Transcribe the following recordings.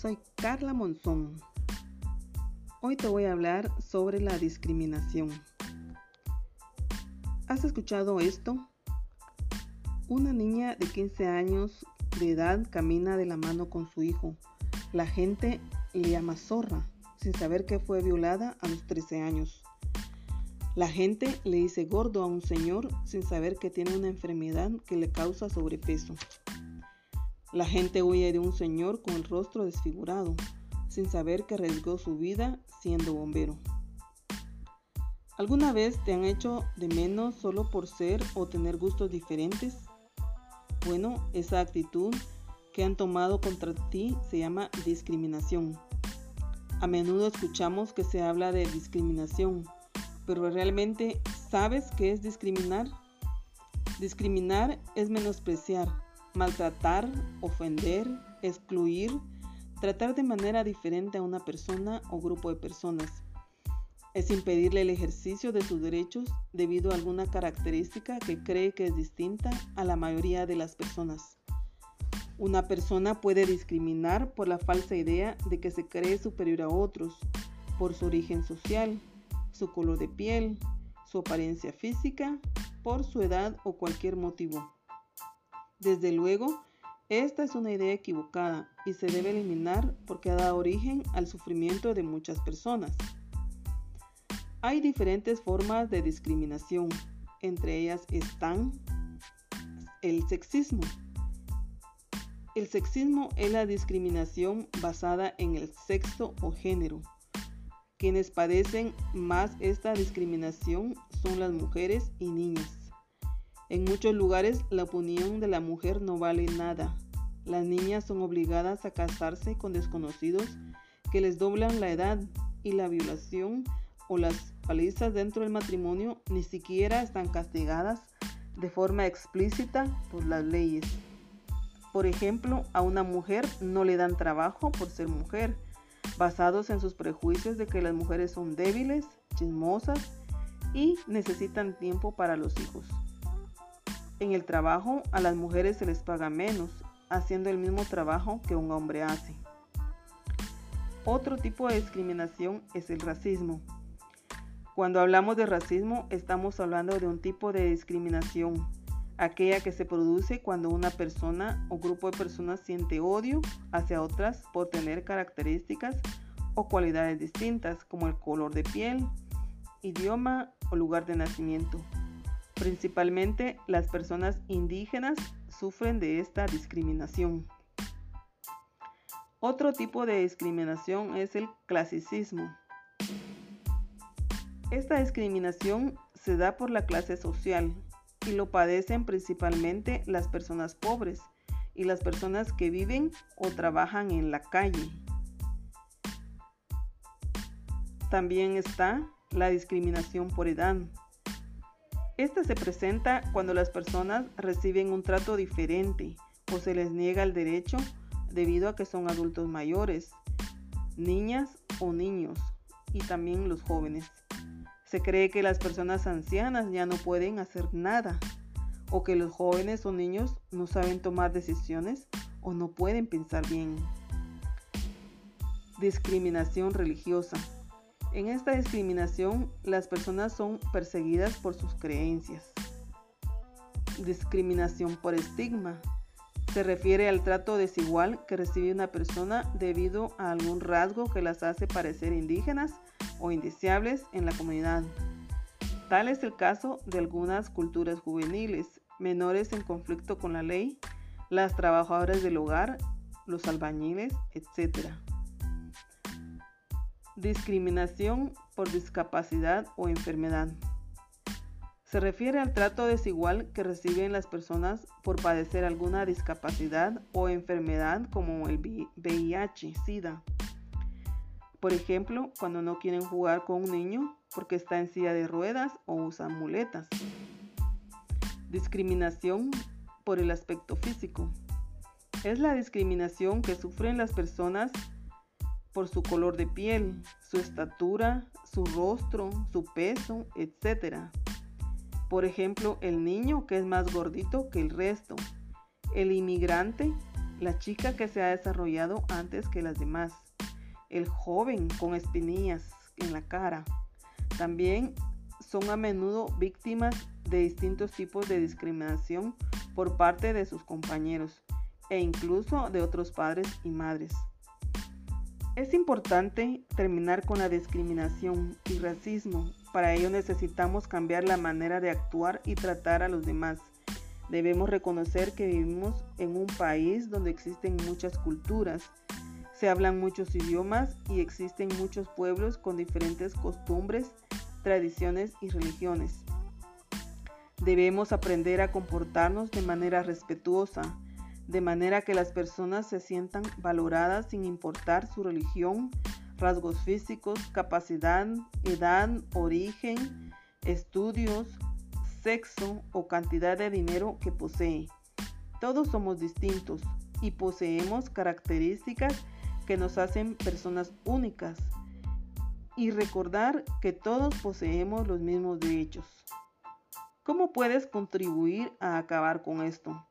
Soy Carla Monzón. Hoy te voy a hablar sobre la discriminación. ¿Has escuchado esto? Una niña de 15 años de edad camina de la mano con su hijo. La gente le llama zorra, sin saber que fue violada a los 13 años. La gente le dice gordo a un señor sin saber que tiene una enfermedad que le causa sobrepeso. La gente huye de un señor con el rostro desfigurado, sin saber que arriesgó su vida siendo bombero. ¿Alguna vez te han hecho de menos solo por ser o tener gustos diferentes? Bueno, esa actitud que han tomado contra ti se llama discriminación. A menudo escuchamos que se habla de discriminación, pero realmente ¿sabes qué es discriminar? Discriminar es menospreciar, maltratar, ofender, excluir, tratar de manera diferente a una persona o grupo de personas. Es impedirle el ejercicio de sus derechos debido a alguna característica que cree que es distinta a la mayoría de las personas. Una persona puede discriminar por la falsa idea de que se cree superior a otros, por su origen social, su color de piel, su apariencia física, por su edad o cualquier motivo. Desde luego, esta es una idea equivocada y se debe eliminar porque ha dado origen al sufrimiento de muchas personas. Hay diferentes formas de discriminación, entre ellas están el sexismo. El sexismo es la discriminación basada en el sexo o género. Quienes padecen más esta discriminación son las mujeres y niñas. En muchos lugares la opinión de la mujer no vale nada. Las niñas son obligadas a casarse con desconocidos que les doblan la edad y la violación o las palizas dentro del matrimonio ni siquiera están castigadas de forma explícita por las leyes. Por ejemplo, a una mujer no le dan trabajo por ser mujer, basados en sus prejuicios de que las mujeres son débiles, chismosas y necesitan tiempo para los hijos. En el trabajo a las mujeres se les paga menos, haciendo el mismo trabajo que un hombre hace. Otro tipo de discriminación es el racismo. Cuando hablamos de racismo estamos hablando de un tipo de discriminación, aquella que se produce cuando una persona o grupo de personas siente odio hacia otras por tener características o cualidades distintas como el color de piel, idioma o lugar de nacimiento. Principalmente las personas indígenas sufren de esta discriminación. Otro tipo de discriminación es el clasicismo. Esta discriminación se da por la clase social y lo padecen principalmente las personas pobres y las personas que viven o trabajan en la calle. También está la discriminación por edad. Esta se presenta cuando las personas reciben un trato diferente o se les niega el derecho debido a que son adultos mayores, niñas o niños y también los jóvenes. Se cree que las personas ancianas ya no pueden hacer nada o que los jóvenes o niños no saben tomar decisiones o no pueden pensar bien. Discriminación religiosa. En esta discriminación, las personas son perseguidas por sus creencias. Discriminación por estigma. Se refiere al trato desigual que recibe una persona debido a algún rasgo que las hace parecer indígenas o indeseables en la comunidad. Tal es el caso de algunas culturas juveniles, menores en conflicto con la ley, las trabajadoras del hogar, los albañiles, etc. Discriminación por discapacidad o enfermedad. Se refiere al trato desigual que reciben las personas por padecer alguna discapacidad o enfermedad como el VIH, SIDA. Por ejemplo, cuando no quieren jugar con un niño porque está en silla de ruedas o usa muletas. Discriminación por el aspecto físico. Es la discriminación que sufren las personas por su color de piel, su estatura, su rostro, su peso, etc. Por ejemplo, el niño que es más gordito que el resto, el inmigrante, la chica que se ha desarrollado antes que las demás, el joven con espinillas en la cara. También son a menudo víctimas de distintos tipos de discriminación por parte de sus compañeros e incluso de otros padres y madres. Es importante terminar con la discriminación y racismo. Para ello necesitamos cambiar la manera de actuar y tratar a los demás. Debemos reconocer que vivimos en un país donde existen muchas culturas, se hablan muchos idiomas y existen muchos pueblos con diferentes costumbres, tradiciones y religiones. Debemos aprender a comportarnos de manera respetuosa, de manera que las personas se sientan valoradas sin importar su religión, rasgos físicos, capacidad, edad, origen, estudios, sexo o cantidad de dinero que posee. Todos somos distintos y poseemos características que nos hacen personas únicas y recordar que todos poseemos los mismos derechos. ¿Cómo puedes contribuir a acabar con esto?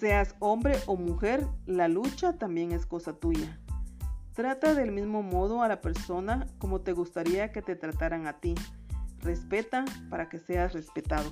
Seas hombre o mujer, la lucha también es cosa tuya. Trata del mismo modo a la persona como te gustaría que te trataran a ti. Respeta para que seas respetado.